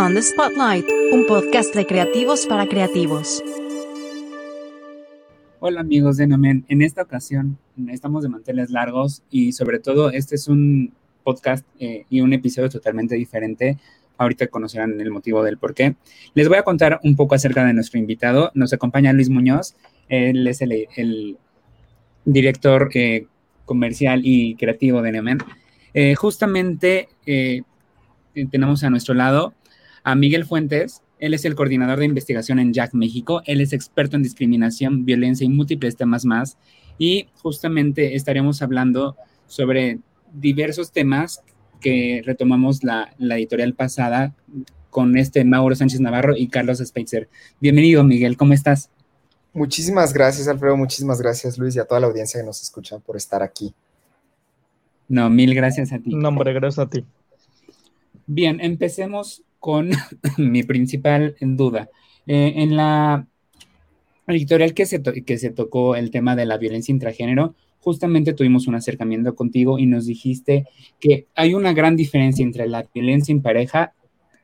On the Spotlight, un podcast de creativos para creativos. Hola amigos de Nomen, en esta ocasión estamos de manteles largos y sobre todo este es un podcast eh, y un episodio totalmente diferente. Ahorita conocerán el motivo del por qué. Les voy a contar un poco acerca de nuestro invitado. Nos acompaña Luis Muñoz. Él es el, director eh, comercial y creativo de Neomen. Eh, justamente tenemos a nuestro lado a Miguel Fuentes. Él es el coordinador de investigación en Jack México. Él es experto en discriminación, violencia y múltiples temas más. Y justamente estaremos hablando sobre diversos temas que retomamos la, editorial pasada con este Mauro Sánchez Navarro y Carlos Speitzer. Bienvenido, Miguel, ¿cómo estás? Muchísimas gracias, Alfredo. Muchísimas gracias, Luis, y a toda la audiencia que nos escucha por estar aquí. No, mil gracias a ti. No, hombre, gracias a ti. Bien, empecemos con mi principal duda. Eh, en la editorial que se, que se tocó el tema de la violencia intragénero, justamente tuvimos un acercamiento contigo y nos dijiste que hay una gran diferencia entre la violencia en pareja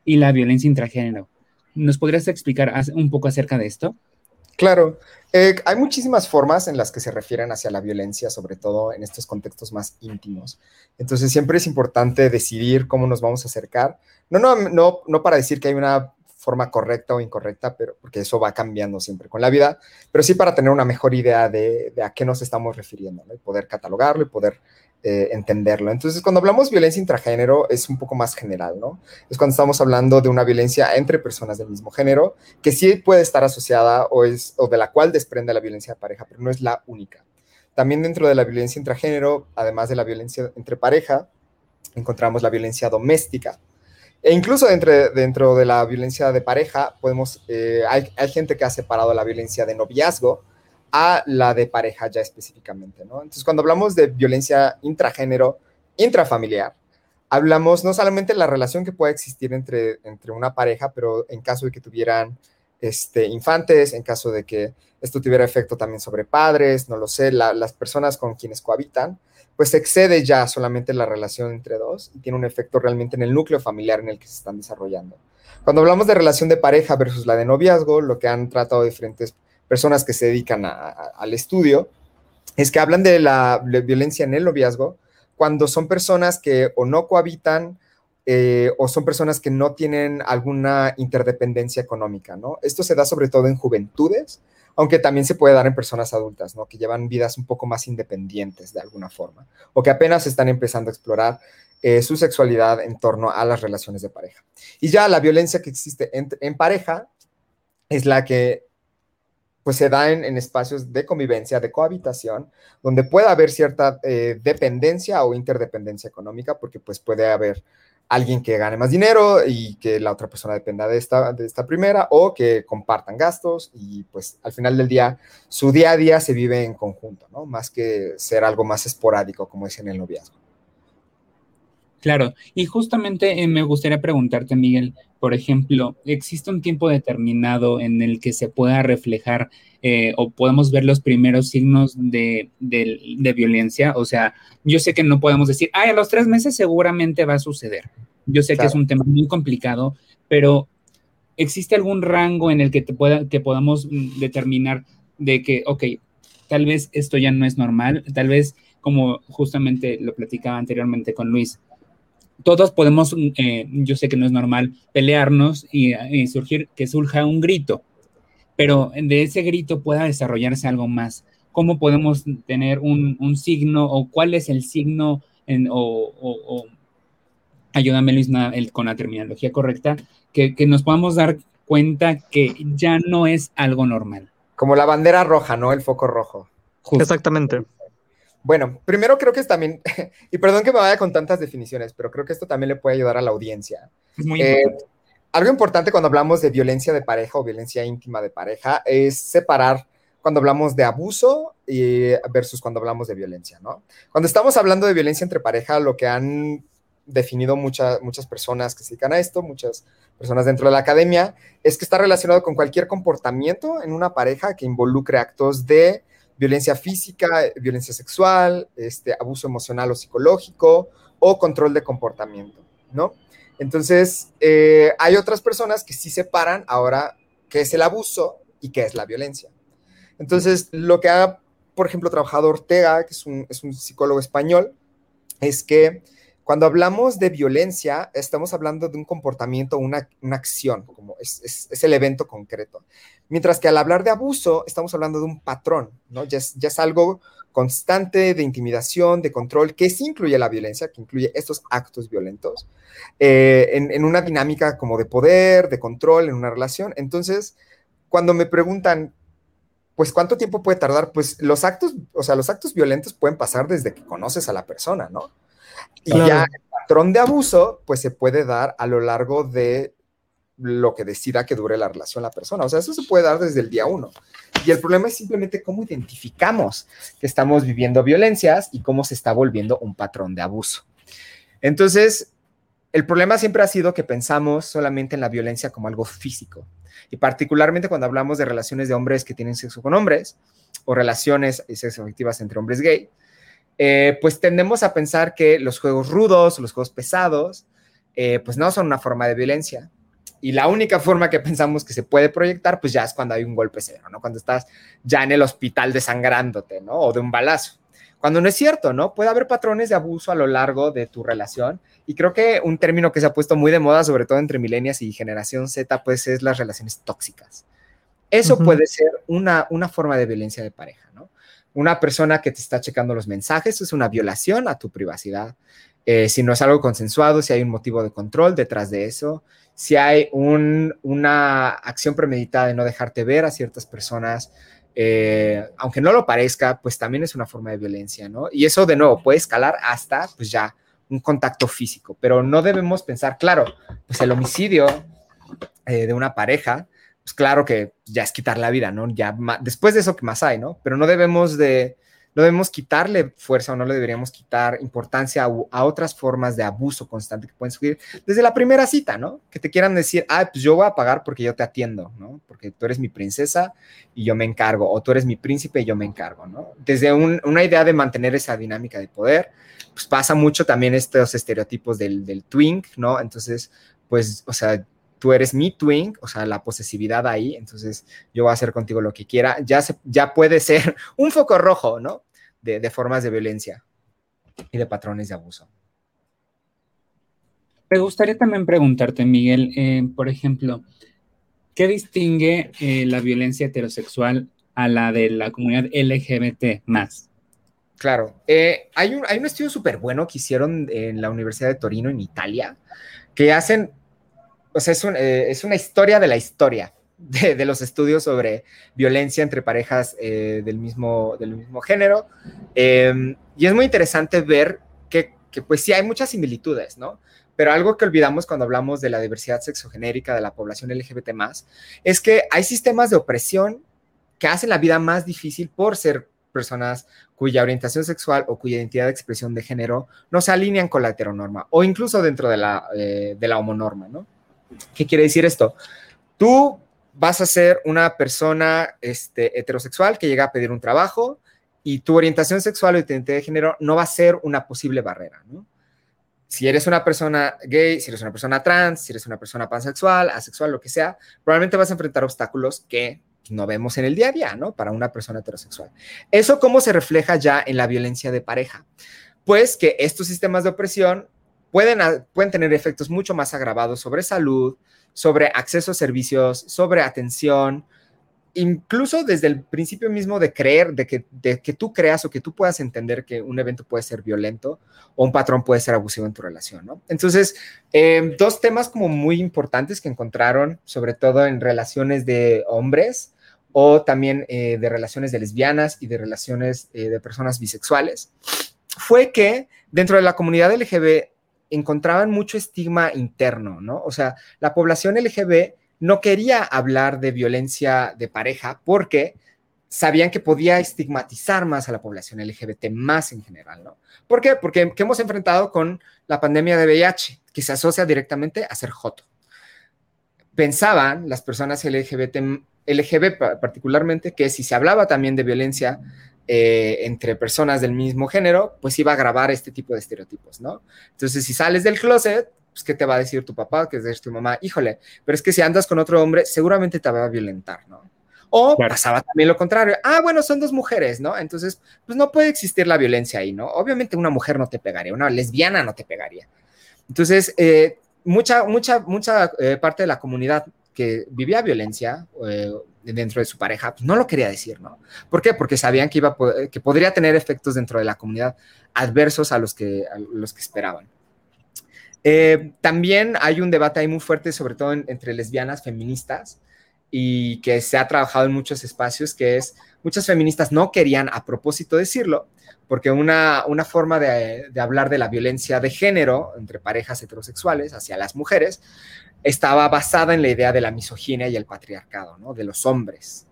y la violencia intragénero. ¿Nos podrías explicar un poco acerca de esto? Claro, eh, hay muchísimas formas en las que se refieren hacia la violencia, sobre todo en estos contextos más íntimos. Entonces siempre es importante decidir cómo nos vamos a acercar. No, no, no, no para decir que hay una forma correcta o incorrecta, pero porque eso va cambiando siempre con la vida, pero sí para tener una mejor idea de, a qué nos estamos refiriendo, y poder catalogarlo y poder eh, entenderlo. Entonces, cuando hablamos violencia intragénero, es un poco más general, ¿no? Es cuando estamos hablando de una violencia entre personas del mismo género, que sí puede estar asociada o, es, o de la cual desprende la violencia de pareja, pero no es la única. También dentro de la violencia intragénero, además de la violencia entre pareja, encontramos la violencia doméstica, e incluso dentro, dentro de la violencia de pareja, podemos, eh, hay, hay, gente que ha separado la violencia de noviazgo a la de pareja ya específicamente. Entonces, cuando hablamos de violencia intragénero, intrafamiliar, hablamos no solamente de la relación que puede existir entre, entre una pareja, pero en caso de que tuvieran este, infantes, en caso de que esto tuviera efecto también sobre padres, no lo sé, las personas con quienes cohabitan, pues excede ya solamente la relación entre dos y tiene un efecto realmente en el núcleo familiar en el que se están desarrollando. Cuando hablamos de relación de pareja versus la de noviazgo, lo que han tratado diferentes personas que se dedican al estudio es que hablan de la violencia en el noviazgo cuando son personas que o no cohabitan eh, o son personas que no tienen alguna interdependencia económica, ¿no? Esto se da sobre todo en juventudes, aunque también se puede dar en personas adultas, ¿no? Que llevan vidas un poco más independientes de alguna forma, o que apenas están empezando a explorar eh, su sexualidad en torno a las relaciones de pareja. Y ya la violencia que existe en, pareja es la que pues se da en, espacios de convivencia, de cohabitación, donde puede haber cierta eh, dependencia o interdependencia económica, porque pues puede haber alguien que gane más dinero y que la otra persona dependa de esta, de esta primera o que compartan gastos y pues al final del día su día a día se vive en conjunto, ¿no? Más que ser algo más esporádico como es en el noviazgo. Claro, y justamente eh, me gustaría preguntarte, Miguel, por ejemplo, ¿existe un tiempo determinado en el que se pueda reflejar eh, o podemos ver los primeros signos de, violencia? O sea, yo sé que no podemos decir, ay, a los tres meses seguramente va a suceder. Yo sé que es un tema muy complicado, pero ¿existe algún rango en el que, te pueda, que podamos mm, determinar de que, ok, tal vez esto ya no es normal, tal vez como justamente lo platicaba anteriormente con Luis, todos podemos, eh, yo sé que no es normal, pelearnos y, surgir, que surja un grito, pero de ese grito pueda desarrollarse algo más. ¿Cómo podemos tener un, signo o cuál es el signo o, ayúdame Luis con la terminología correcta, que, nos podamos dar cuenta que ya no es algo normal? Como la bandera roja, ¿no? El foco rojo. Exactamente. Bueno, primero creo que es también, y perdón que me vaya con tantas definiciones, pero creo que esto también le puede ayudar a la audiencia. muy eh, Algo importante cuando hablamos de violencia de pareja o violencia íntima de pareja es separar cuando hablamos de abuso y versus cuando hablamos de violencia, ¿no? Cuando estamos hablando de violencia entre pareja, lo que han definido muchas muchas personas que se dedican a esto, muchas personas dentro de la academia, es que está relacionado con cualquier comportamiento en una pareja que involucre actos de violencia física, violencia sexual, este, abuso emocional o psicológico o control de comportamiento, ¿no? Entonces, eh, hay otras personas que sí separan ahora qué es el abuso y qué es la violencia. Entonces, lo que ha, por ejemplo, trabajado Ortega, que es un, es un psicólogo español, es que cuando hablamos de violencia, estamos hablando de un comportamiento, una, acción, como es, el evento concreto. Mientras que al hablar de abuso, estamos hablando de un patrón, ¿no? Ya es, ya es algo constante de intimidación, de control, que sí incluye la violencia, que incluye estos actos violentos, eh, en, en una dinámica como de poder, de control, en una relación. Entonces, cuando me preguntan, pues cuánto tiempo puede tardar, pues los actos, o sea, los actos violentos pueden pasar desde que conoces a la persona, ¿no? Y claro. ya el patrón de abuso, pues se puede dar a lo largo de lo que decida que dure la relación la persona. O sea, eso se puede dar desde el día uno. Y el problema es simplemente cómo identificamos que estamos viviendo violencias y cómo se está volviendo un patrón de abuso. Entonces, el problema siempre ha sido que pensamos solamente en la violencia como algo físico. Y particularmente cuando hablamos de relaciones de hombres que tienen sexo con hombres o relaciones sexoafectivas entre hombres gay, eh, pues tendemos a pensar que los juegos rudos, los juegos pesados, eh, pues no son una forma de violencia. Y la única forma que pensamos que se puede proyectar, pues ya es cuando hay un golpe severo, ¿no? Cuando estás ya en el hospital desangrándote, ¿no? O de un balazo. Cuando no es cierto, ¿no? Puede haber patrones de abuso a lo largo de tu relación. Y creo que un término que se ha puesto muy de moda, sobre todo entre milenias y generación Z, pues es las relaciones tóxicas. Eso uh -huh. puede ser una, una forma de violencia de pareja, ¿no? Una persona que te está checando los mensajes es una violación a tu privacidad. Eh, si no es algo consensuado, si hay un motivo de control detrás de eso, si hay un, una acción premeditada de no dejarte ver a ciertas personas, eh, aunque no lo parezca, pues también es una forma de violencia, ¿no? Y eso de nuevo puede escalar hasta, pues ya, un contacto físico, pero no debemos pensar, claro, pues el homicidio eh, de una pareja, pues claro que ya es quitar la vida, ¿no? Ya después de eso, ¿qué más hay, no? Pero no debemos de, no debemos quitarle fuerza o no le deberíamos quitar importancia a, otras formas de abuso constante que pueden surgir desde la primera cita, ¿no? Que te quieran decir, ah, pues yo voy a pagar porque yo te atiendo, ¿no? Porque tú eres mi princesa y yo me encargo, o tú eres mi príncipe y yo me encargo, ¿no? Desde un, una idea de mantener esa dinámica de poder, pues pasa mucho también estos estereotipos del, del twink, ¿no? Entonces, pues, o sea, tú eres mi twink, o sea, la posesividad ahí, entonces yo voy a hacer contigo lo que quiera, ya, se, ya puede ser un foco rojo, ¿no? De, de, formas de violencia y de patrones de abuso. Me gustaría también preguntarte, Miguel, eh, por ejemplo, ¿qué distingue eh, la violencia heterosexual a la de la comunidad LGBT más? Claro, eh, hay, un, hay un estudio súper bueno que hicieron en la Universidad de Torino, en Italia, que hacen o sea, eh, es, una historia de la historia de, los estudios sobre violencia entre parejas eh, del, mismo, del mismo género. Eh, y es muy interesante ver que, pues sí, hay muchas similitudes, ¿no? Pero algo que olvidamos cuando hablamos de la diversidad sexogenérica de la población LGBT es que hay sistemas de opresión que hacen la vida más difícil por ser personas cuya orientación sexual o cuya identidad de expresión de género no se alinean con la heteronorma o incluso dentro de la, eh, de la homonorma, ¿no? ¿Qué quiere decir esto? Tú vas a ser una persona este, heterosexual que llega a pedir un trabajo y tu orientación sexual o identidad de género no va a ser una posible barrera. Si eres una persona gay, si eres una persona trans, si eres una persona pansexual, asexual, lo que sea, probablemente vas a enfrentar obstáculos que no vemos en el día a día, ¿no? Para una persona heterosexual. ¿Eso cómo se refleja ya en la violencia de pareja? Pues que estos sistemas de opresión pueden, pueden tener efectos mucho más agravados sobre salud, sobre acceso a servicios, sobre atención, incluso desde el principio mismo de creer, de que, de que tú creas o que tú puedas entender que un evento puede ser violento o un patrón puede ser abusivo en tu relación, ¿no? Entonces, eh, dos temas como muy importantes que encontraron, sobre todo en relaciones de hombres o también eh, de relaciones de lesbianas y de relaciones eh, de personas bisexuales, fue que dentro de la comunidad LGBT encontraban mucho estigma interno, ¿no? O sea, la población LGB no quería hablar de violencia de pareja porque sabían que podía estigmatizar más a la población LGBT más en general, ¿no? ¿Por qué? Porque ¿qué hemos enfrentado con la pandemia de VIH, que se asocia directamente a ser joto. Pensaban las personas LGBT, LGB particularmente, que si se hablaba también de violencia eh, entre personas del mismo género, pues iba a grabar este tipo de estereotipos, ¿no? Entonces, si sales del closet, pues, ¿qué te va a decir tu papá? ¿Qué es tu mamá? Híjole, pero es que si andas con otro hombre, seguramente te va a violentar, ¿no? O pasaba también lo contrario. Ah, bueno, son dos mujeres, ¿no? Entonces, pues no puede existir la violencia ahí, ¿no? Obviamente una mujer no te pegaría, una lesbiana no te pegaría. Entonces, eh, mucha, mucha, mucha eh, parte de la comunidad que vivía violencia eh, dentro de su pareja, pues no lo quería decir, ¿no? ¿Por qué? Porque sabían que, iba que podría tener efectos dentro de la comunidad adversos a los que, los que esperaban. también hay un debate ahí muy fuerte, sobre todo entre lesbianas feministas, y que se ha trabajado en muchos espacios, que es, muchas feministas no querían a propósito decirlo, porque una, una forma de, hablar de la violencia de género entre parejas heterosexuales hacia las mujeres estaba basada en la idea de la misoginia y el patriarcado. De los hombres.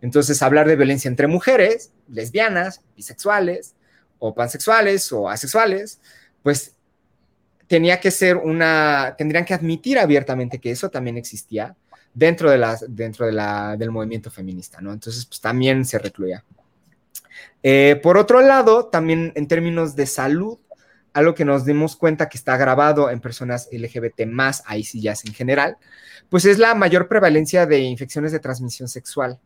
Entonces, hablar de violencia entre mujeres, lesbianas, bisexuales, o pansexuales, o asexuales, pues tenía que ser una, tendrían que admitir abiertamente que eso también existía dentro, de las, dentro de la, del movimiento feminista, ¿no? Entonces, pues también se recluía. Eh, por otro lado, también en términos de salud, algo que nos dimos cuenta que está grabado en personas LGBT más, ahí sí ya en general, pues es la mayor prevalencia de infecciones de transmisión sexual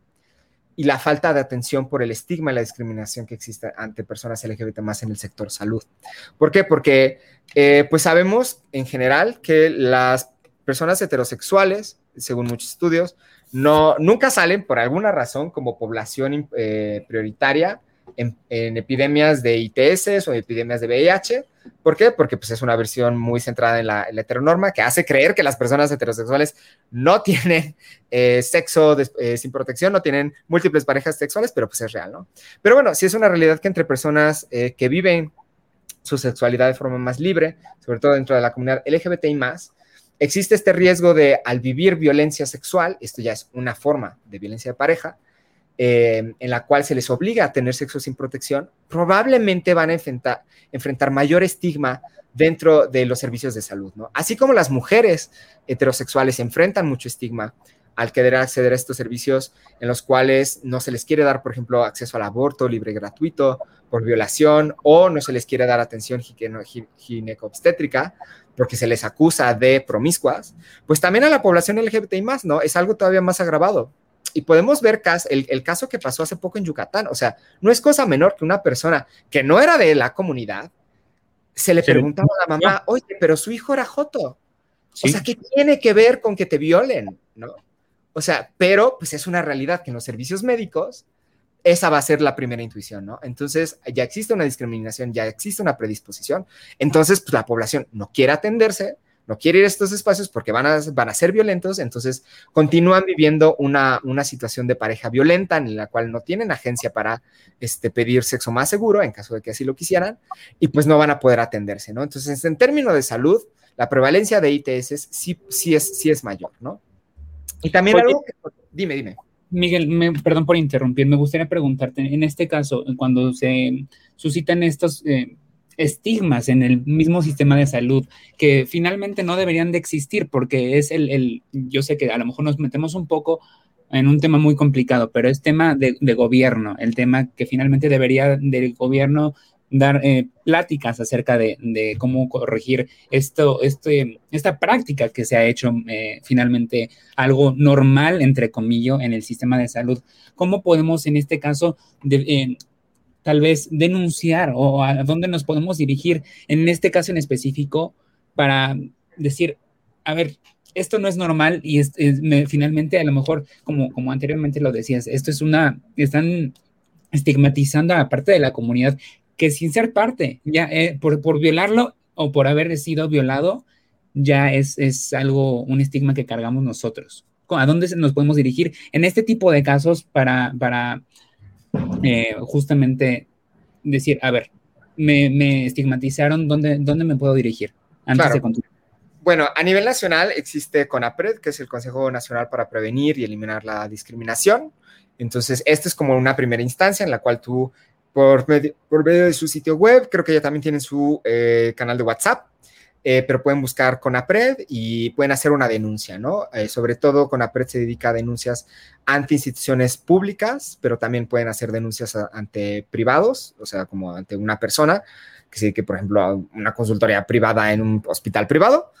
y la falta de atención por el estigma y la discriminación que existe ante personas LGBT más en el sector salud. ¿Por qué? Porque eh, pues sabemos en general que las personas heterosexuales según muchos estudios, no, nunca salen por alguna razón como población eh, prioritaria en, epidemias de ITS o epidemias de VIH. ¿Por qué? Porque pues, es una versión muy centrada en la, heteronorma que hace creer que las personas heterosexuales no tienen eh, sexo eh, sin protección, no tienen múltiples parejas sexuales, pero pues es real, ¿no? Pero bueno, sí es una realidad que entre personas que viven su sexualidad de forma más libre, sobre todo dentro de la comunidad LGBTI más, existe este riesgo de al vivir violencia sexual, esto ya es una forma de violencia de pareja, eh, en la cual se les obliga a tener sexo sin protección, probablemente van a enfrentar, enfrentar mayor estigma dentro de los servicios de salud, ¿no? Así como las mujeres heterosexuales enfrentan mucho estigma al querer acceder a estos servicios en los cuales no se les quiere dar, por ejemplo, acceso al aborto libre y gratuito por violación o no se les quiere dar atención ginecobstétrica porque se les acusa de promiscuas, pues también a la población LGBTI más, ¿no? Es algo todavía más agravado. Y podemos ver el, el caso que pasó hace poco en Yucatán. O sea, no es cosa menor que una persona que no era de la comunidad se le preguntaba a la mamá, oye, pero su hijo era Joto. O sea, ¿qué tiene que ver con que te violen? ¿No? O sea, pero pues es una realidad que en los servicios médicos esa va a ser la primera intuición, ¿no? Entonces, ya existe una discriminación, ya existe una predisposición, entonces, pues la población no quiere atenderse, no quiere ir a estos espacios porque van a, van a ser violentos, entonces continúan viviendo una, una situación de pareja violenta en la cual no tienen agencia para este, pedir sexo más seguro en caso de que así lo quisieran y pues no van a poder atenderse, ¿no? Entonces, en términos de salud, la prevalencia de ITS sí, sí, es, sí es mayor, ¿no? Y también algo que, dime, dime. Miguel, me, perdón por interrumpir, me gustaría preguntarte, en este caso, cuando se suscitan estos eh, estigmas en el mismo sistema de salud, que finalmente no deberían de existir, porque es el, yo sé que a lo mejor nos metemos un poco en un tema muy complicado, pero es tema de, de gobierno, el tema que finalmente debería del gobierno dar eh, pláticas acerca de, cómo corregir esto, este, esta práctica que se ha hecho eh, finalmente algo normal, entre comillas, en el sistema de salud. ¿Cómo podemos en este caso eh, tal vez denunciar o a dónde nos podemos dirigir en este caso en específico para decir, a ver, esto no es normal y finalmente a lo mejor, como, como anteriormente lo decías, esto es una, están estigmatizando a parte de la comunidad que sin ser parte, ya eh, por, por, violarlo o por haber sido violado, ya es, es algo, un estigma que cargamos nosotros. ¿A dónde nos podemos dirigir en este tipo de casos para, para eh, justamente decir, a ver, me, me estigmatizaron, ¿dónde, ¿dónde, me puedo dirigir? Antes de continuar. Bueno, a nivel nacional existe CONAPRED, que es el Consejo Nacional para Prevenir y Eliminar la Discriminación. Entonces, esta es como una primera instancia en la cual tú por medio, por medio de su sitio web. Creo que ya también tienen su eh, canal de WhatsApp, eh, pero pueden buscar Conapred y pueden hacer una denuncia, ¿no? Eh, sobre todo Conapred se dedica a denuncias ante instituciones públicas, pero también pueden hacer denuncias ante privados, o sea, como ante una persona, que sí, que por ejemplo una consultoría privada en un hospital privado.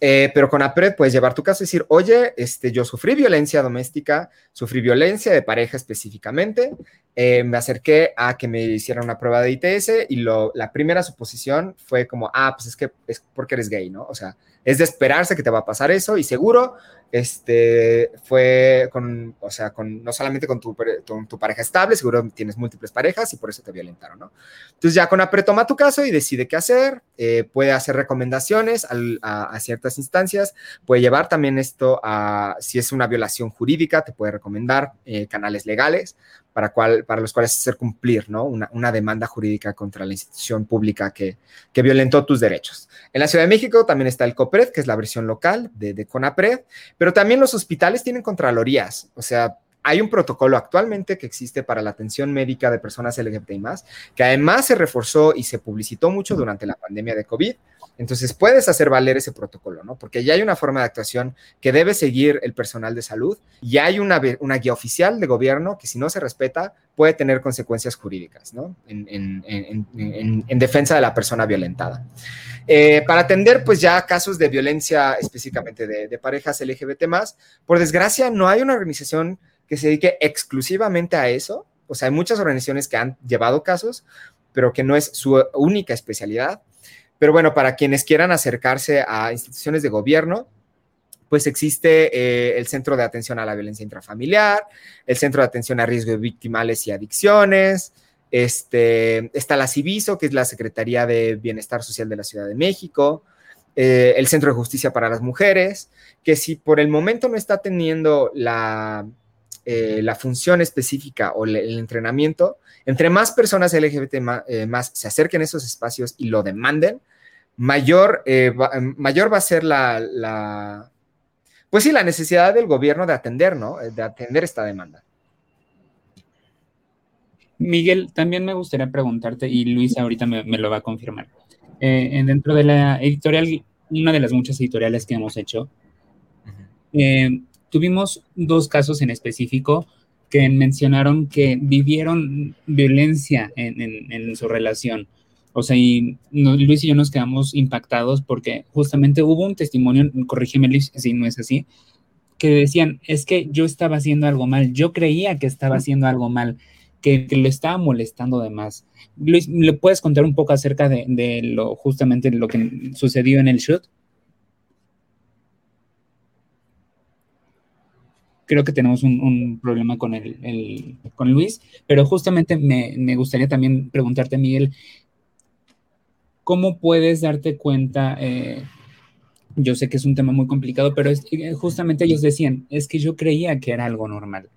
Eh, pero con APRED puedes llevar tu caso y decir, oye, este, yo sufrí violencia doméstica, sufrí violencia de pareja específicamente, eh, me acerqué a que me hicieran una prueba de ITS y lo, la primera suposición fue como, ah, pues es que es porque eres gay, ¿no? O sea, es de esperarse que te va a pasar eso y seguro este, fue con, o sea, con, no solamente con tu, tu, pareja estable, seguro tienes múltiples parejas y por eso te violentaron, ¿no? Entonces ya con APRE toma tu caso y decide qué hacer, eh, puede hacer recomendaciones a, ciertas instancias, puede llevar también esto a, si es una violación jurídica, te puede recomendar eh, canales legales para, cual, para los cuales hacer cumplir, ¿no? Una, una demanda jurídica contra la institución pública que, que, violentó tus derechos. En la Ciudad de México también está el COPRED, que es la versión local de, de CONAPRED, pero también los hospitales tienen contralorías, o sea, hay un protocolo actualmente que existe para la atención médica de personas LGBTI que además se reforzó y se publicitó mucho durante la pandemia de COVID. Entonces puedes hacer valer ese protocolo, ¿no? Porque ya hay una forma de actuación que debe seguir el personal de salud y hay una, una guía oficial de gobierno que si no se respeta puede tener consecuencias jurídicas, ¿no? En, en, en, en defensa de la persona violentada. Eh, para atender, pues ya casos de violencia específicamente de, de parejas LGBT por desgracia no hay una organización que se dedique exclusivamente a eso. O sea, hay muchas organizaciones que han llevado casos, pero que no es su única especialidad. Pero bueno, para quienes quieran acercarse a instituciones de gobierno, pues existe eh, el Centro de Atención a la Violencia Intrafamiliar, el Centro de Atención a Riesgo de Victimales y Adicciones, este, está la CIVISO, que es la Secretaría de Bienestar Social de la Ciudad de México, eh, el Centro de Justicia para las Mujeres, que si por el momento no está teniendo la, eh, la función específica o el, entrenamiento, entre más personas LGBT eh, más, se acerquen a esos espacios y lo demanden, mayor, eh, va, mayor va a ser la, pues sí, la necesidad del gobierno de atender, ¿no? De atender esta demanda. Miguel, también me gustaría preguntarte, y Luis ahorita me, lo va a confirmar. dentro de la editorial, una de las muchas editoriales que hemos hecho, tuvimos dos casos en específico que mencionaron que vivieron violencia en, su relación. O sea, y Luis y yo nos quedamos impactados porque justamente hubo un testimonio, corrígeme Luis si no es así, que decían, es que yo estaba haciendo algo mal, yo creía que estaba haciendo algo mal, que, que lo estaba molestando de más. Luis, ¿le puedes contar un poco acerca de, de lo justamente lo que sucedió en el shoot? Creo que tenemos un, problema con, el, con Luis, pero justamente me, gustaría también preguntarte, Miguel, ¿cómo puedes darte cuenta? Eh, yo sé que es un tema muy complicado, pero eh, justamente ellos decían, es que yo creía que era algo normal.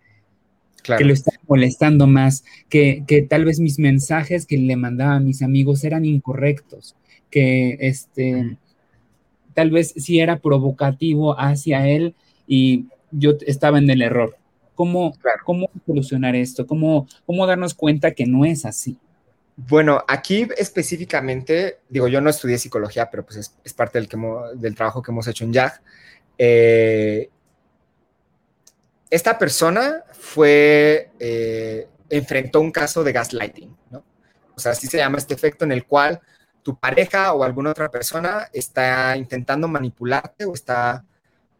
que lo estaba molestando más, que, que, tal vez mis mensajes que le mandaba a mis amigos eran incorrectos, que este, tal vez sí era provocativo hacia él y yo estaba en el error. ¿Cómo, ¿cómo solucionar esto? ¿Cómo, ¿Cómo darnos cuenta que no es así? Bueno, aquí específicamente, digo, yo no estudié psicología, pero pues es, parte del, que del trabajo que hemos hecho en YAG. Eh, esta persona fue, eh, enfrentó un caso de gaslighting, ¿no? O sea, así se llama este efecto en el cual tu pareja o alguna otra persona está intentando manipularte o está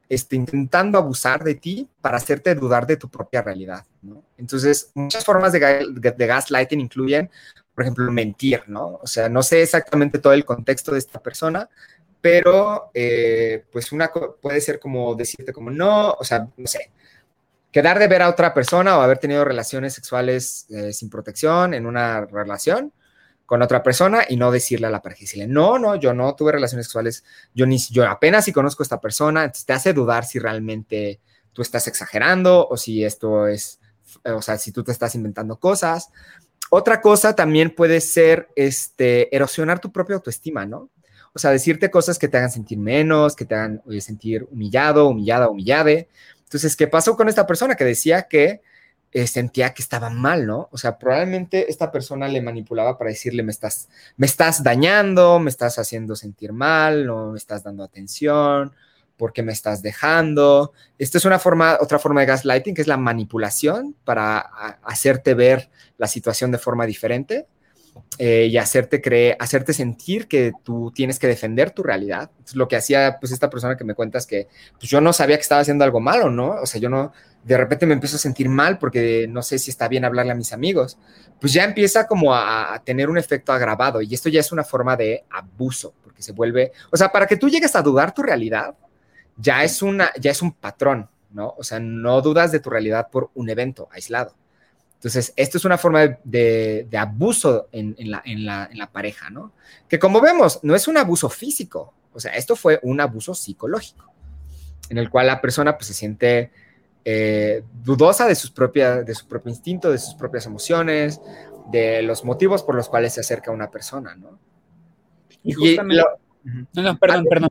este, intentando abusar de ti para hacerte dudar de tu propia realidad, ¿no? Entonces, muchas formas de, de, gaslighting incluyen, por ejemplo, mentir, ¿no? O sea, no sé exactamente todo el contexto de esta persona, pero eh, pues una puede ser como decirte como no, o sea, no sé, quedar de ver a otra persona o haber tenido relaciones sexuales eh, sin protección en una relación con otra persona y no decirle a la pareja, decirle, no, no, yo no tuve relaciones sexuales, yo, ni, yo apenas si conozco a esta persona, te hace dudar si realmente tú estás exagerando o si esto es, o sea, si tú te estás inventando cosas. Otra cosa también puede ser este, erosionar tu propia autoestima, ¿no? O sea, decirte cosas que te hagan sentir menos, que te hagan sentir humillado, humillada, humillade. Entonces, ¿qué pasó con esta persona que decía que eh, sentía que estaba mal, ¿no? O sea, probablemente esta persona le manipulaba para decirle, me estás, me estás dañando, me estás haciendo sentir mal, no me estás dando atención, porque me estás dejando. Esto es una forma, otra forma de gaslighting, que es la manipulación para hacerte ver la situación de forma diferente. Eh, y hacerte creer, hacerte sentir que tú tienes que defender tu realidad. Entonces, lo que hacía pues esta persona que me cuentas que pues, yo no sabía que estaba haciendo algo malo, ¿no? O sea, yo no, de repente me empiezo a sentir mal porque no sé si está bien hablarle a mis amigos. Pues ya empieza como a, a tener un efecto agravado y esto ya es una forma de abuso, porque se vuelve, o sea, para que tú llegues a dudar tu realidad, ya es, una, ya es un patrón, ¿no? O sea, no dudas de tu realidad por un evento aislado. Entonces, esto es una forma de, de, abuso en, en, la, en, la, en, la, pareja, ¿no? Que como vemos, no es un abuso físico, o sea, esto fue un abuso psicológico, en el cual la persona pues, se siente eh, dudosa de, sus propia, de su propio instinto, de sus propias emociones, de los motivos por los cuales se acerca a una persona, ¿no? Y justamente... Y lo, no, no, perdón, algo, perdón.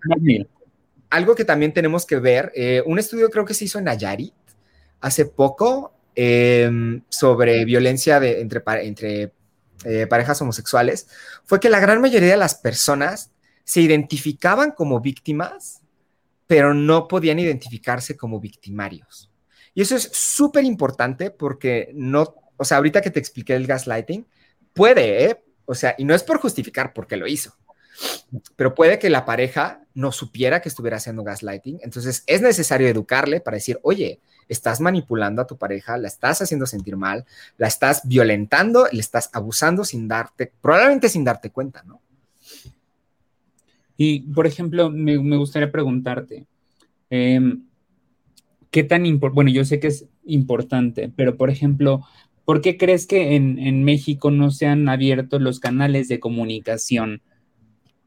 Algo que también tenemos que ver, eh, un estudio creo que se hizo en Nayarit hace poco, eh, sobre violencia de, entre, entre eh, parejas homosexuales fue que la gran mayoría de las personas se identificaban como víctimas, pero no podían identificarse como victimarios. Y eso es súper importante porque no, o sea, ahorita que te expliqué el gaslighting, puede, ¿eh? O sea, y no es por justificar porque lo hizo, pero puede que la pareja no supiera que estuviera haciendo gaslighting. Entonces es necesario educarle para decir, oye, estás manipulando a tu pareja, la estás haciendo sentir mal, la estás violentando, le estás abusando sin darte, probablemente sin darte cuenta, ¿no? Y, por ejemplo, me, gustaría preguntarte, eh, ¿qué tan importante? Bueno, yo sé que es importante, pero, por ejemplo, ¿por qué crees que en, en México no se han abierto los canales de comunicación?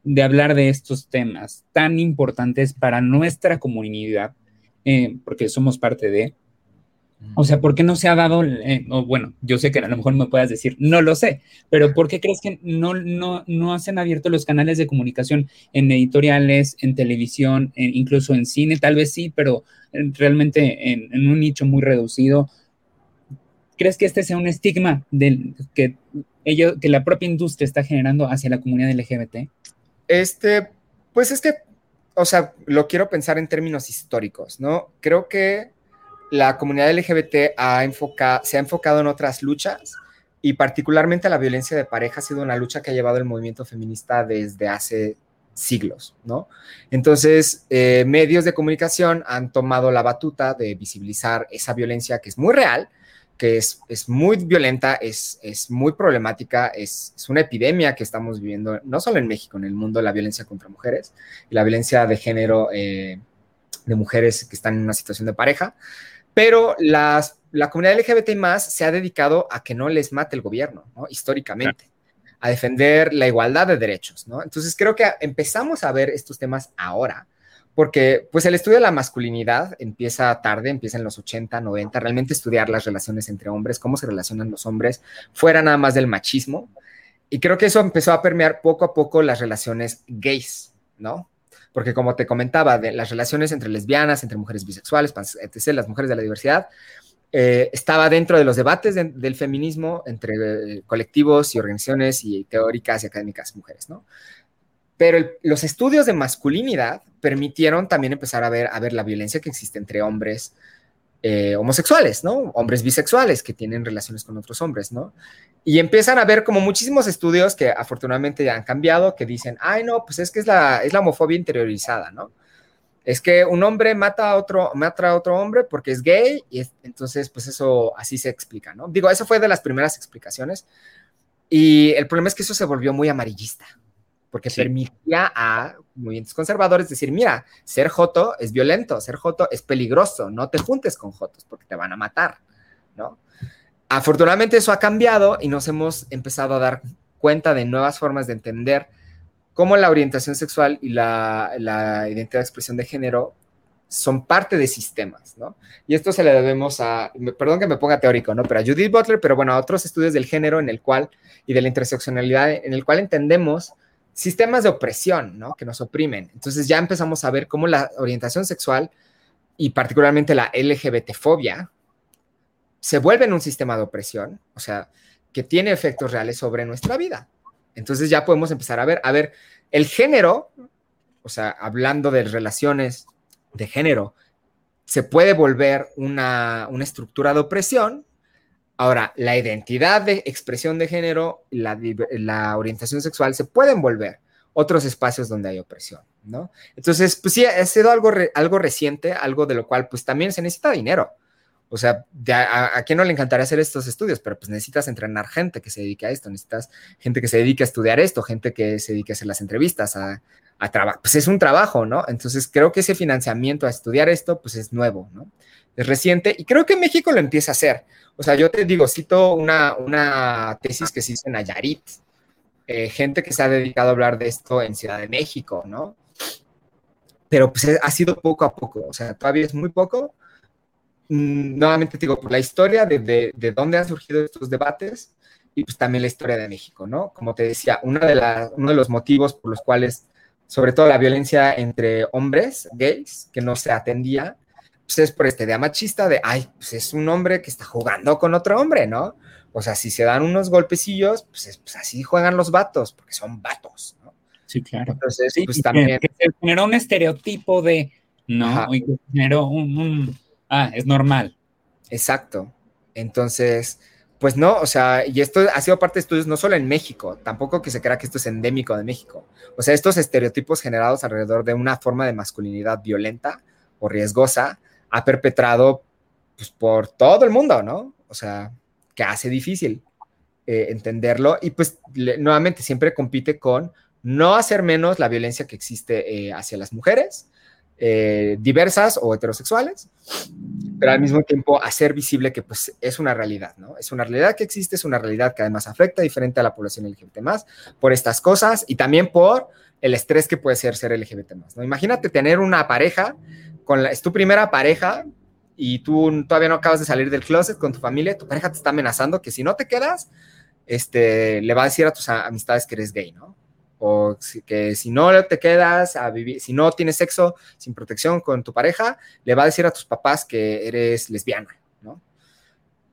de hablar de estos temas tan importantes para nuestra comunidad, eh, porque somos parte de. O sea, ¿por qué no se ha dado, eh, o bueno, yo sé que a lo mejor me puedas decir, no lo sé, pero ¿por qué crees que no, no, no se han abierto los canales de comunicación en editoriales, en televisión, en, incluso en cine? Tal vez sí, pero realmente en, en, un nicho muy reducido. ¿Crees que este sea un estigma del, que, ello, que la propia industria está generando hacia la comunidad LGBT? Este, pues es que o sea, lo quiero pensar en términos históricos, ¿no? Creo que la comunidad LGBT ha enfocado, se ha enfocado en otras luchas y particularmente la violencia de pareja ha sido una lucha que ha llevado el movimiento feminista desde hace siglos, ¿no? Entonces, eh, medios de comunicación han tomado la batuta de visibilizar esa violencia que es muy real, que es, es muy violenta, es, es muy problemática, es, es, una epidemia que estamos viviendo, no solo en México, en el mundo, la violencia contra mujeres y la violencia de género eh, de mujeres que están en una situación de pareja, pero las, la comunidad LGBT más se ha dedicado a que no les mate el gobierno, ¿no? históricamente. a defender la igualdad de derechos, ¿no? Entonces creo que empezamos a ver estos temas ahora, porque pues el estudio de la masculinidad empieza tarde, empieza en los 80, 90, realmente estudiar las relaciones entre hombres, cómo se relacionan los hombres, fuera nada más del machismo. Y creo que eso empezó a permear poco a poco las relaciones gays, ¿no? Porque como te comentaba, de las relaciones entre lesbianas, entre mujeres bisexuales, etc., las mujeres de la diversidad, eh, estaba dentro de los debates de, del feminismo entre eh, colectivos y organizaciones y teóricas y académicas mujeres, ¿no? Pero los estudios de masculinidad permitieron también empezar a ver, la violencia que existe entre hombres eh, homosexuales, ¿no? Hombres bisexuales que tienen relaciones con otros hombres, ¿no? Y empiezan a ver como muchísimos estudios que afortunadamente ya han cambiado, que dicen, ay, no, pues es que es la, homofobia interiorizada, ¿no? Es que un hombre mata a otro, mata a otro hombre porque es gay y es, entonces, pues eso así se explica, ¿no? Digo, eso fue de las primeras explicaciones. Y el problema es que eso se volvió muy amarillista, porque sí. permitía a movimientos conservadores decir, mira, ser joto es violento, ser joto es peligroso, no te juntes con jotos porque te van a matar, ¿no? Afortunadamente eso ha cambiado y nos hemos empezado a dar cuenta de nuevas formas de entender cómo la orientación sexual y la, la identidad de expresión de género son parte de sistemas, ¿no? Y esto se le debemos a, perdón que me ponga teórico, ¿no? Pero a Judith Butler, pero bueno, a otros estudios del género en el cual, y de la interseccionalidad, en el cual entendemos sistemas de opresión, ¿no? Que nos oprimen. Entonces ya empezamos a ver cómo la orientación sexual y particularmente la LGBT-fobia se vuelven un sistema de opresión, o sea, que tiene efectos reales sobre nuestra vida. Entonces ya podemos empezar a ver, a ver, el género, o sea, hablando de relaciones de género, se puede volver una, una estructura de opresión Ahora, la identidad de expresión de género, la, la orientación sexual se pueden volver otros espacios donde hay opresión, ¿no? Entonces, pues sí, ha sido algo, algo reciente, algo de lo cual pues también se necesita dinero. O sea, a, a, quién no le encantaría hacer estos estudios? Pero pues necesitas entrenar gente que se dedique a esto, necesitas gente que se dedique a estudiar esto, gente que se dedique a hacer las entrevistas, a, a trabajar. Pues es un trabajo, ¿no? Entonces creo que ese financiamiento a estudiar esto, pues es nuevo, ¿no? Es reciente y creo que México lo empieza a hacer. O sea, yo te digo, cito una, una tesis que se hizo en Nayarit, eh, gente que se ha dedicado a hablar de esto en Ciudad de México, ¿no? Pero pues ha sido poco a poco, o sea, todavía es muy poco, Mm, nuevamente digo, por la historia de, de, de, dónde han surgido estos debates y pues también la historia de México, ¿no? Como te decía, una de la, uno de los motivos por los cuales, sobre todo la violencia entre hombres gays, que no se atendía, pues es por este idea machista de, ay, pues es un hombre que está jugando con otro hombre, ¿no? O sea, si se dan unos golpecillos, pues, es, pues así juegan los vatos, porque son vatos, ¿no? Sí, claro. Entonces, sí, pues también... Que se generó un estereotipo de, ¿no? Ajá. Y que generó un, un ah, es normal. Exacto. Entonces, pues no, o sea, y esto ha sido parte de estudios no solo en México, tampoco que se crea que esto es endémico de México. O sea, estos estereotipos generados alrededor de una forma de masculinidad violenta o riesgosa ha perpetrado pues, por todo el mundo, ¿no? O sea, que hace difícil eh, entenderlo y pues nuevamente siempre compite con no hacer menos la violencia que existe eh, hacia las mujeres, eh, diversas o heterosexuales, pero al mismo tiempo hacer visible que pues es una realidad, ¿no? Es una realidad que existe, es una realidad que además afecta diferente a la población LGBT más por estas cosas y también por el estrés que puede ser ser LGBT más, ¿no? Imagínate tener una pareja, con es tu primera pareja y tú todavía no acabas de salir del closet con tu familia, tu pareja te está amenazando que si no te quedas, este, le va a decir a tus amistades que eres gay, ¿no? o que si no te quedas a vivir, si no tienes sexo sin protección con tu pareja, le va a decir a tus papás que eres lesbiana, ¿no?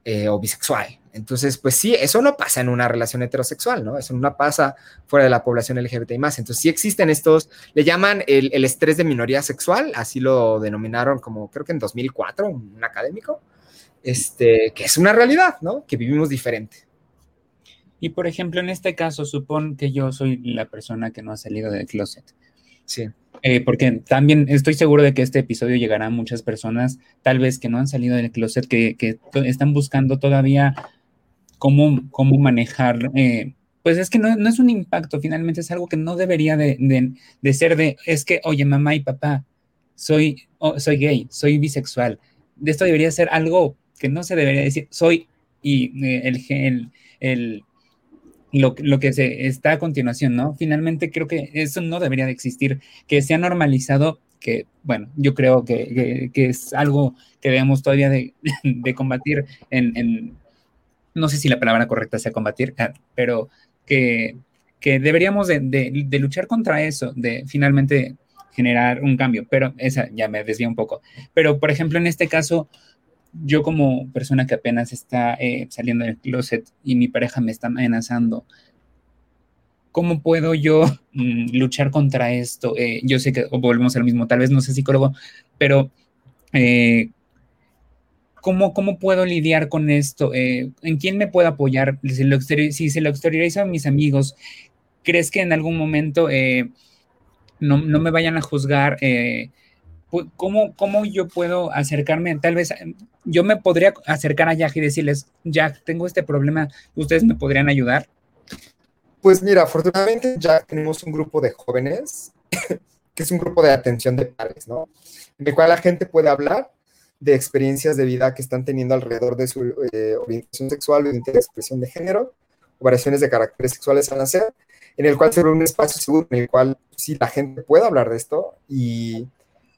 Eh, o bisexual. Entonces, pues sí, eso no pasa en una relación heterosexual, ¿no? Eso no pasa fuera de la población LGBT y más. Entonces, sí existen estos, le llaman el, el, estrés de minoría sexual, así lo denominaron como, creo que en 2004, un académico, este, que es una realidad, ¿no? Que vivimos diferente. Y por ejemplo, en este caso, supón que yo soy la persona que no ha salido del closet. Sí. Eh, porque también estoy seguro de que este episodio llegará a muchas personas, tal vez que no han salido del closet, que, que están buscando todavía cómo, cómo manejar. Eh, pues es que no, no, es un impacto, finalmente es algo que no debería de, de, ser de, es que, oye, mamá y papá, soy, soy gay, soy bisexual. De esto debería ser algo que no se debería decir, soy, y eh, el, el, el lo, lo, que se está a continuación, ¿no? Finalmente creo que eso no debería de existir, que se ha normalizado, que bueno, yo creo que, que, es algo que debemos todavía de, de combatir en, no sé si la palabra correcta sea combatir, ah, pero que, que deberíamos de, luchar contra eso, de finalmente generar un cambio, pero esa ya me desvía un poco. Pero, por ejemplo, en este caso, yo como persona que apenas está eh, saliendo del closet y mi pareja me está amenazando, ¿cómo puedo yo mm, luchar contra esto? Eh, yo sé que volvemos al mismo, tal vez no sé psicólogo, pero eh, ¿cómo, ¿cómo, puedo lidiar con esto? Eh, ¿En quién me puedo apoyar? Si, se lo exteriorizo a mis amigos, ¿crees que en algún momento eh, no, no, me vayan a juzgar? ¿Cómo, ¿Cómo yo puedo acercarme? Tal vez yo me podría acercar a Jack y decirles, Jack, tengo este problema, ¿ustedes me podrían ayudar? Pues mira, afortunadamente ya tenemos un grupo de jóvenes, que es un grupo de atención de padres, ¿no? En el cual la gente puede hablar de experiencias de vida que están teniendo alrededor de su eh, orientación sexual, de expresión de género, variaciones de caracteres sexuales al nacer, en el cual se ve un espacio seguro en el cual sí la gente puede hablar de esto. Y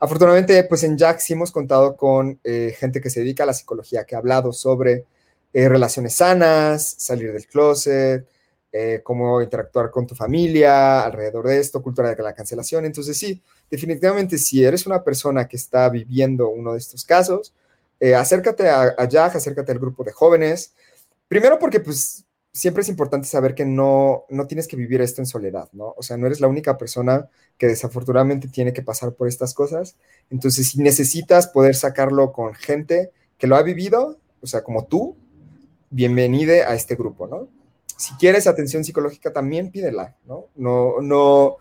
Afortunadamente, pues en Jack sí hemos contado con eh, gente que se dedica a la psicología, que ha hablado sobre eh, relaciones sanas, salir del closet, eh, cómo interactuar con tu familia alrededor de esto, cultura de la cancelación. Entonces sí, definitivamente si eres una persona que está viviendo uno de estos casos, acércate a, a acércate al grupo de jóvenes. Primero porque pues siempre es importante saber que no, no tienes que vivir esto en soledad, ¿no? O sea, no eres la única persona que desafortunadamente tiene que pasar por estas cosas. Entonces, si necesitas poder sacarlo con gente que lo ha vivido, o sea, como tú, bienvenida a este grupo, ¿no? Si quieres atención psicológica, también pídela, ¿no? No, no,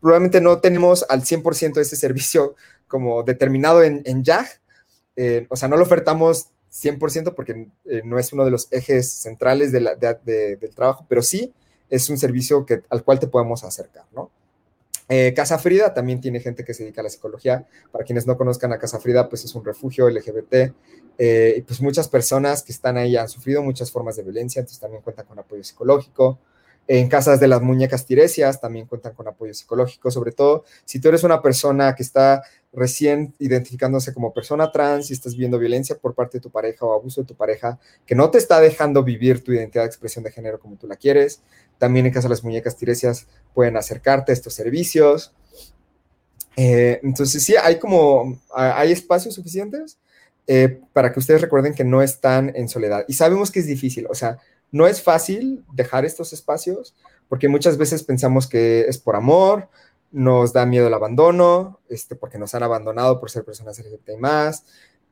probablemente no tenemos al 100% ese servicio como determinado en, en YAG, eh, o sea, no lo ofertamos 100% porque eh, no es uno de los ejes centrales del trabajo, pero sí es un servicio que, al cual te podemos acercar, ¿no? Eh, Casa Frida también tiene gente que se dedica a la psicología. Para quienes no conozcan a Casa Frida, pues es un refugio LGBT. y pues muchas personas que están ahí han sufrido muchas formas de violencia, entonces también cuentan con apoyo psicológico. En casas de las muñecas tiresias también cuentan con apoyo psicológico, sobre todo si tú eres una persona que está recién identificándose como persona trans y estás viendo violencia por parte de tu pareja o abuso de tu pareja que no te está dejando vivir tu identidad de expresión de género como tú la quieres. También en casa de las muñecas tiresias pueden acercarte a estos servicios. Eh, entonces sí, hay como, hay espacios suficientes eh, para que ustedes recuerden que no están en soledad. Y sabemos que es difícil, o sea, no es fácil dejar estos espacios porque muchas veces pensamos que es por amor, nos da miedo el abandono, este, porque nos han abandonado por ser personas LGBT y más.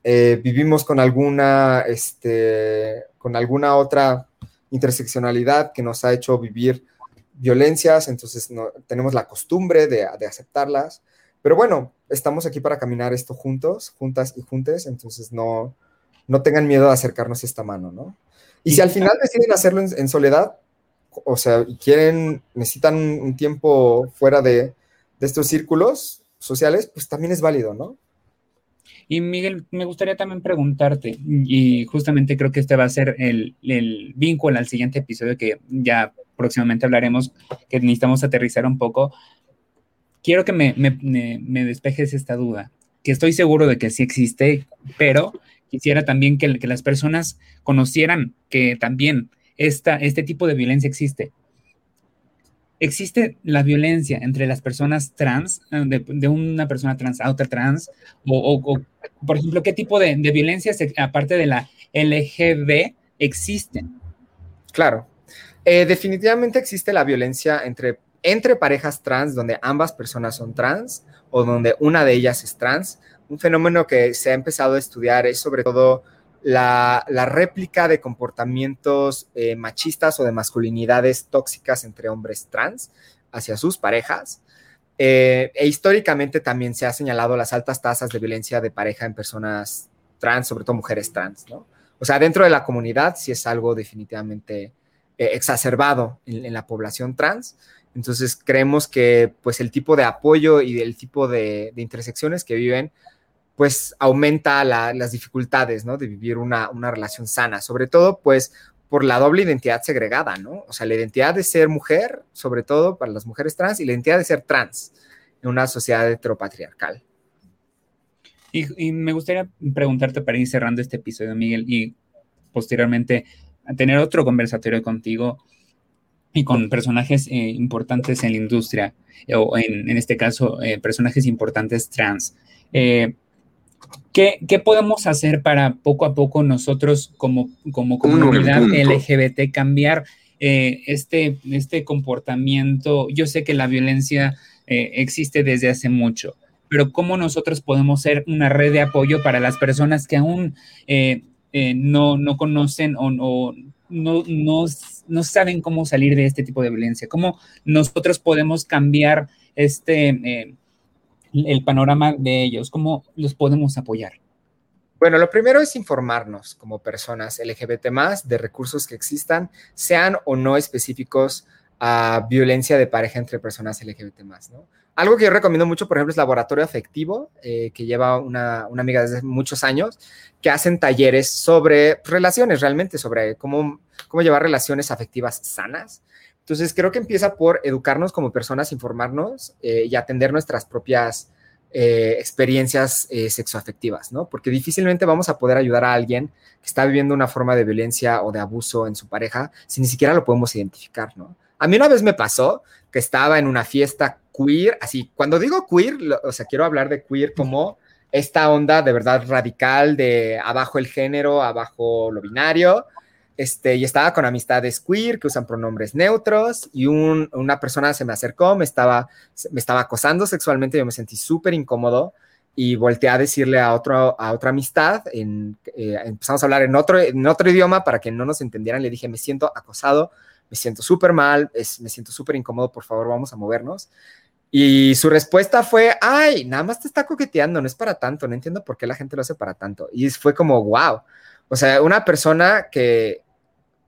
Eh, vivimos con alguna, este, con alguna otra interseccionalidad que nos ha hecho vivir violencias, entonces no, tenemos la costumbre de, de, aceptarlas. Pero bueno, estamos aquí para caminar esto juntos, juntas y juntes, entonces no, no tengan miedo de acercarnos esta mano, ¿no? Y si al final deciden hacerlo en, soledad, o sea, quieren, necesitan un tiempo fuera de, estos círculos sociales, pues también es válido, ¿no? Y Miguel, me gustaría también preguntarte, y justamente creo que este va a ser el, vínculo al siguiente episodio que ya próximamente hablaremos, que necesitamos aterrizar un poco. Quiero que me, me despejes esta duda, que estoy seguro de que sí existe, pero quisiera también que, las personas conocieran que también esta, este tipo de violencia existe. ¿Existe la violencia entre las personas trans, eh, de, una persona trans a otra trans? O, por ejemplo, ¿qué tipo de, de violencias, aparte de la LGB, existen? Claro. Eh, definitivamente existe la violencia entre, entre parejas trans, donde ambas personas son trans o donde una de ellas es trans, un fenómeno que se ha empezado a estudiar es sobre todo la, réplica de comportamientos eh, machistas o de masculinidades tóxicas entre hombres trans hacia sus parejas. Eh, e históricamente también se ha señalado las altas tasas de violencia de pareja en personas trans, sobre todo mujeres trans, ¿no? O sea, dentro de la comunidad sí es algo definitivamente eh, exacerbado en, la población trans. Entonces creemos que pues el tipo de apoyo y el tipo de intersecciones que viven pues aumenta las dificultades, ¿no? De vivir una, relación sana, sobre todo, pues, por la doble identidad segregada, ¿no? O sea, la identidad de ser mujer, sobre todo para las mujeres trans, y la identidad de ser trans en una sociedad heteropatriarcal. Y, me gustaría preguntarte para ir cerrando este episodio, Miguel, y posteriormente tener otro conversatorio contigo y con personajes eh, importantes en la industria, o en, este caso, eh, personajes importantes trans. Eh, ¿Qué, podemos hacer para poco a poco nosotros como, como comunidad LGBT cambiar eh, este, este comportamiento? Yo sé que la violencia eh, existe desde hace mucho, pero ¿cómo nosotros podemos ser una red de apoyo para las personas que aún eh, no, conocen o, no, no, no, saben cómo salir de este tipo de violencia? ¿Cómo nosotros podemos cambiar este el panorama de ellos? ¿Cómo los podemos apoyar? Bueno, lo primero es informarnos como personas LGBT más de recursos que existan, sean o no específicos a violencia de pareja entre personas LGBT más, ¿no? Algo que yo recomiendo mucho, por ejemplo, es Laboratorio Afectivo, eh, que lleva una, una, amiga desde muchos años, que hacen talleres sobre relaciones, realmente, sobre cómo, cómo llevar relaciones afectivas sanas. Entonces, creo que empieza por educarnos como personas, informarnos eh, y atender nuestras propias eh, experiencias eh, sexoafectivas, ¿no? Porque difícilmente vamos a poder ayudar a alguien que está viviendo una forma de violencia o de abuso en su pareja si ni siquiera lo podemos identificar, ¿no? A mí una vez me pasó que estaba en una fiesta queer, así, cuando digo queer, o sea, quiero hablar de queer como esta onda de verdad radical de abajo el género, abajo lo binario, este, y estaba con amistades queer que usan pronombres neutros y una persona se me acercó, me estaba, me estaba acosando sexualmente, yo me sentí súper incómodo y volteé a decirle a, otro, a otra amistad, en, eh, empezamos a hablar en otro, en otro idioma para que no nos entendieran, le dije, me siento acosado, me siento súper mal, me siento súper incómodo, por favor, vamos a movernos. Y su respuesta fue, ay, nada más te está coqueteando, no es para tanto, no entiendo por qué la gente lo hace para tanto. Y fue como, wow, o sea, una persona que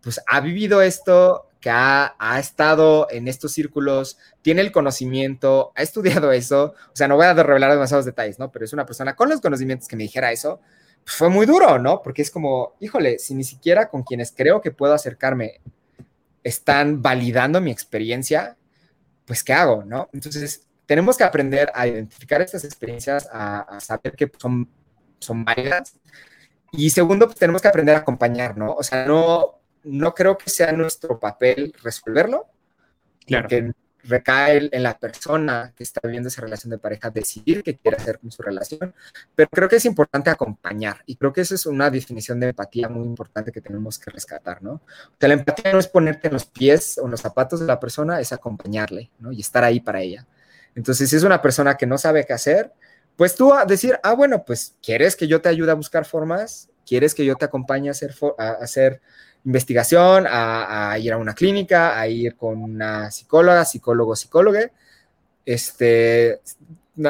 pues ha vivido esto, que ha, ha, estado en estos círculos, tiene el conocimiento, ha estudiado eso, o sea, no voy a revelar demasiados detalles, ¿no? Pero es una persona con los conocimientos que me dijera eso, pues fue muy duro, ¿no? Porque es como, híjole, si ni siquiera con quienes creo que puedo acercarme están validando mi experiencia, pues ¿qué hago, no? Entonces, tenemos que aprender a identificar estas experiencias, a, saber que son, son válidas. Y segundo, pues tenemos que aprender a acompañar, ¿no? O sea, no, no creo que sea nuestro papel resolverlo. Claro. Que recae en la persona que está viviendo esa relación de pareja decidir qué quiere hacer con su relación, pero creo que es importante acompañar y creo que esa es una definición de empatía muy importante que tenemos que rescatar, ¿no? O sea, la empatía no es ponerte en los pies o en los zapatos de la persona, es acompañarle, ¿no? Y estar ahí para ella. Entonces, si es una persona que no sabe qué hacer, pues tú a decir, ah, bueno, pues, ¿quieres que yo te ayude a buscar formas? ¿Quieres que yo te acompañe a hacer, a hacer investigación, a, ir a una clínica, a ir con una psicóloga, psicólogo, psicóloga. Este,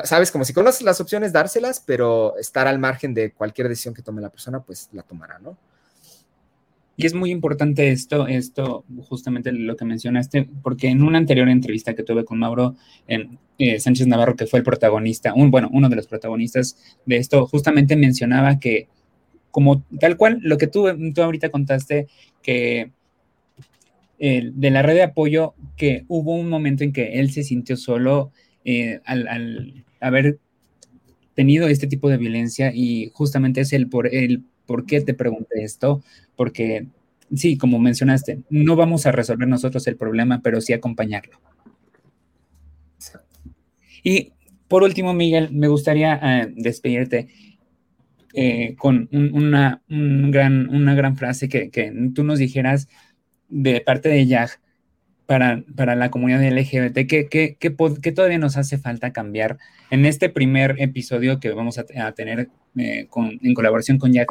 sabes, como si conoces las opciones, dárselas, pero estar al margen de cualquier decisión que tome la persona, pues la tomará, ¿no? Y es muy importante esto, esto, justamente lo que mencionaste, porque en una anterior entrevista que tuve con Mauro en, eh, Sánchez Navarro, que fue el protagonista, bueno, uno de los protagonistas de esto, justamente mencionaba que como tal cual lo que tú, tú ahorita contaste, que de la red de apoyo, que hubo un momento en que él se sintió solo eh, al, haber tenido este tipo de violencia y justamente es el por, el por qué te pregunté esto, porque sí, como mencionaste, no vamos a resolver nosotros el problema, pero sí acompañarlo. Y por último, Miguel, me gustaría eh, despedirte eh, con una, gran, una gran frase que, tú nos dijeras de parte de YAG para, para la comunidad LGBT, ¿qué, qué, todavía nos hace falta cambiar en este primer episodio que vamos a, tener eh, en colaboración con YAG?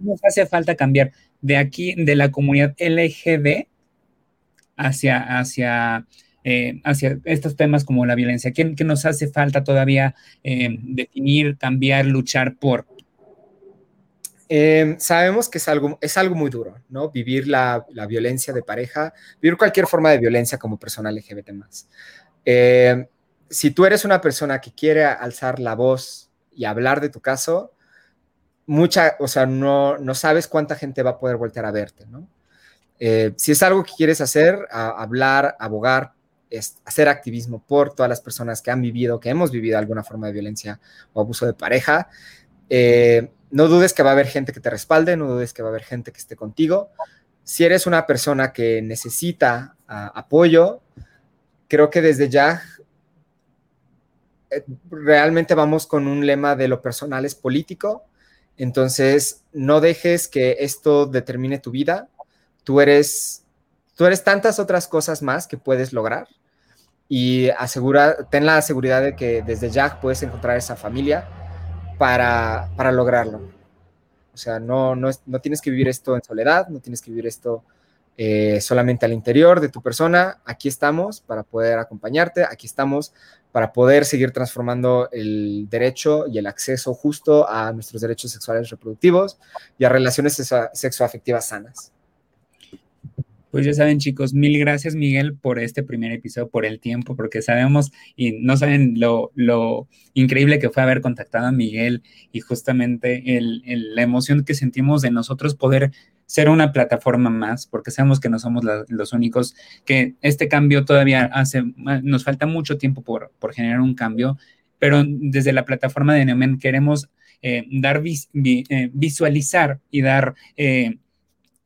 Nos hace falta cambiar de aquí, de la comunidad LGB hacia, hacia, eh, hacia estos temas como la violencia? ¿Qué, nos hace falta todavía definir, cambiar, luchar por? Em, sabemos que es algo, es algo muy duro, ¿no? Vivir la, violencia de pareja, vivir cualquier forma de violencia como persona LGBT más. Em, si tú eres una persona que quiere alzar la voz y hablar de tu caso, mucha, o sea, no, no sabes cuánta gente va a poder voltear a verte, ¿no? Eh, si es algo que quieres hacer, hablar, abogar, es hacer activismo por todas las personas que han vivido, que hemos vivido alguna forma de violencia o abuso de pareja, eh, no dudes que va a haber gente que te respalde, no dudes que va a haber gente que esté contigo. Si eres una persona que necesita ah, apoyo, creo que desde ya eh, realmente vamos con un lema de lo personal es político. Entonces, no dejes que esto determine tu vida. Tú eres, tú eres tantas otras cosas más que puedes lograr y asegura, ten la seguridad de que desde ya puedes encontrar esa familia para, para lograrlo. O sea, no, no, no, tienes que vivir esto en soledad, no tienes que vivir esto eh, solamente al interior de tu persona. Aquí estamos para poder acompañarte, aquí estamos para poder seguir transformando el derecho y el acceso justo a nuestros derechos sexuales reproductivos y a relaciones sexoafectivas sanas. Pues ya saben, chicos, mil gracias, Miguel, por este primer episodio, por el tiempo, porque sabemos y no saben lo, increíble que fue haber contactado a Miguel y justamente la emoción que sentimos de nosotros poder ser una plataforma más, porque sabemos que no somos los únicos, que este cambio todavía hace, nos falta mucho tiempo por, generar un cambio, pero desde la plataforma de Neomen queremos eh, dar eh, visualizar y dar eh,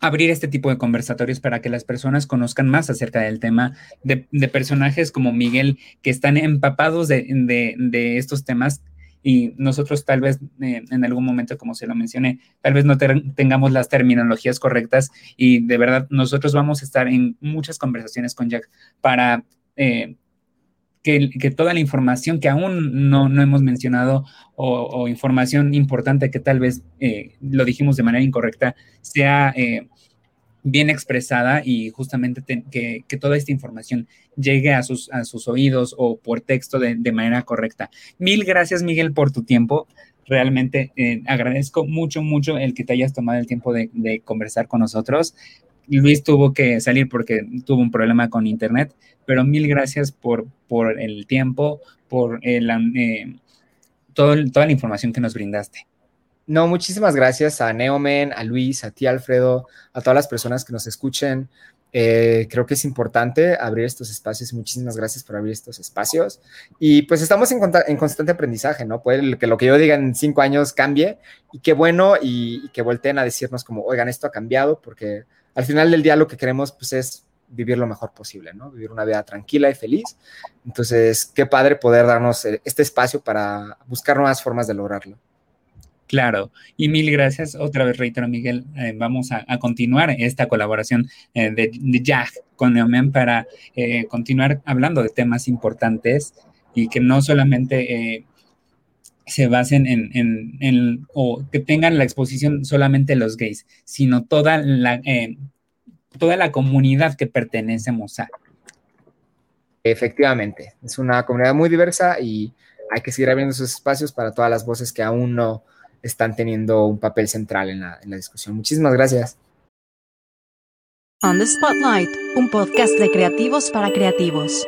abrir este tipo de conversatorios para que las personas conozcan más acerca del tema de, personajes como Miguel que están empapados de, estos temas y nosotros tal vez eh, en algún momento, como se lo mencioné, tal vez no tengamos las terminologías correctas y de verdad nosotros vamos a estar en muchas conversaciones con Jack para... Eh, que, toda la información que aún no, hemos mencionado o, información importante que tal vez eh, lo dijimos de manera incorrecta sea eh, bien expresada y justamente que, toda esta información llegue a sus, a sus oídos o por texto de, manera correcta. Mil gracias, Miguel, por tu tiempo. Realmente eh, agradezco mucho, mucho el que te hayas tomado el tiempo de, de conversar con nosotros. Luis tuvo que salir porque tuvo un problema con internet, pero mil gracias por, por el tiempo, por el, eh, todo, toda la información que nos brindaste. No, muchísimas gracias a Neomen, a Luis, a ti Alfredo, a todas las personas que nos escuchen. Eh, creo que es importante abrir estos espacios. Muchísimas gracias por abrir estos espacios. Y pues estamos en, en constante aprendizaje, ¿no? Puede que lo que yo diga en cinco años cambie y qué bueno y, y que volteen a decirnos como, oigan, esto ha cambiado porque al final del día lo que queremos pues es vivir lo mejor posible, ¿no? Vivir una vida tranquila y feliz. Entonces, qué padre poder darnos eh, este espacio para buscar nuevas formas de lograrlo. Claro, y mil gracias. Otra vez reitero, Miguel, eh, vamos a, continuar esta colaboración eh, de, de con Neomen para continuar hablando de temas importantes y que no solamente se basen en, o que tengan la exposición solamente los gays, sino toda la, eh, toda la comunidad que pertenecemos a. Efectivamente, es una comunidad muy diversa y hay que seguir abriendo esos espacios para todas las voces que aún no están teniendo un papel central en la, en la discusión. Muchísimas gracias. On the Spotlight, un podcast de creativos para creativos.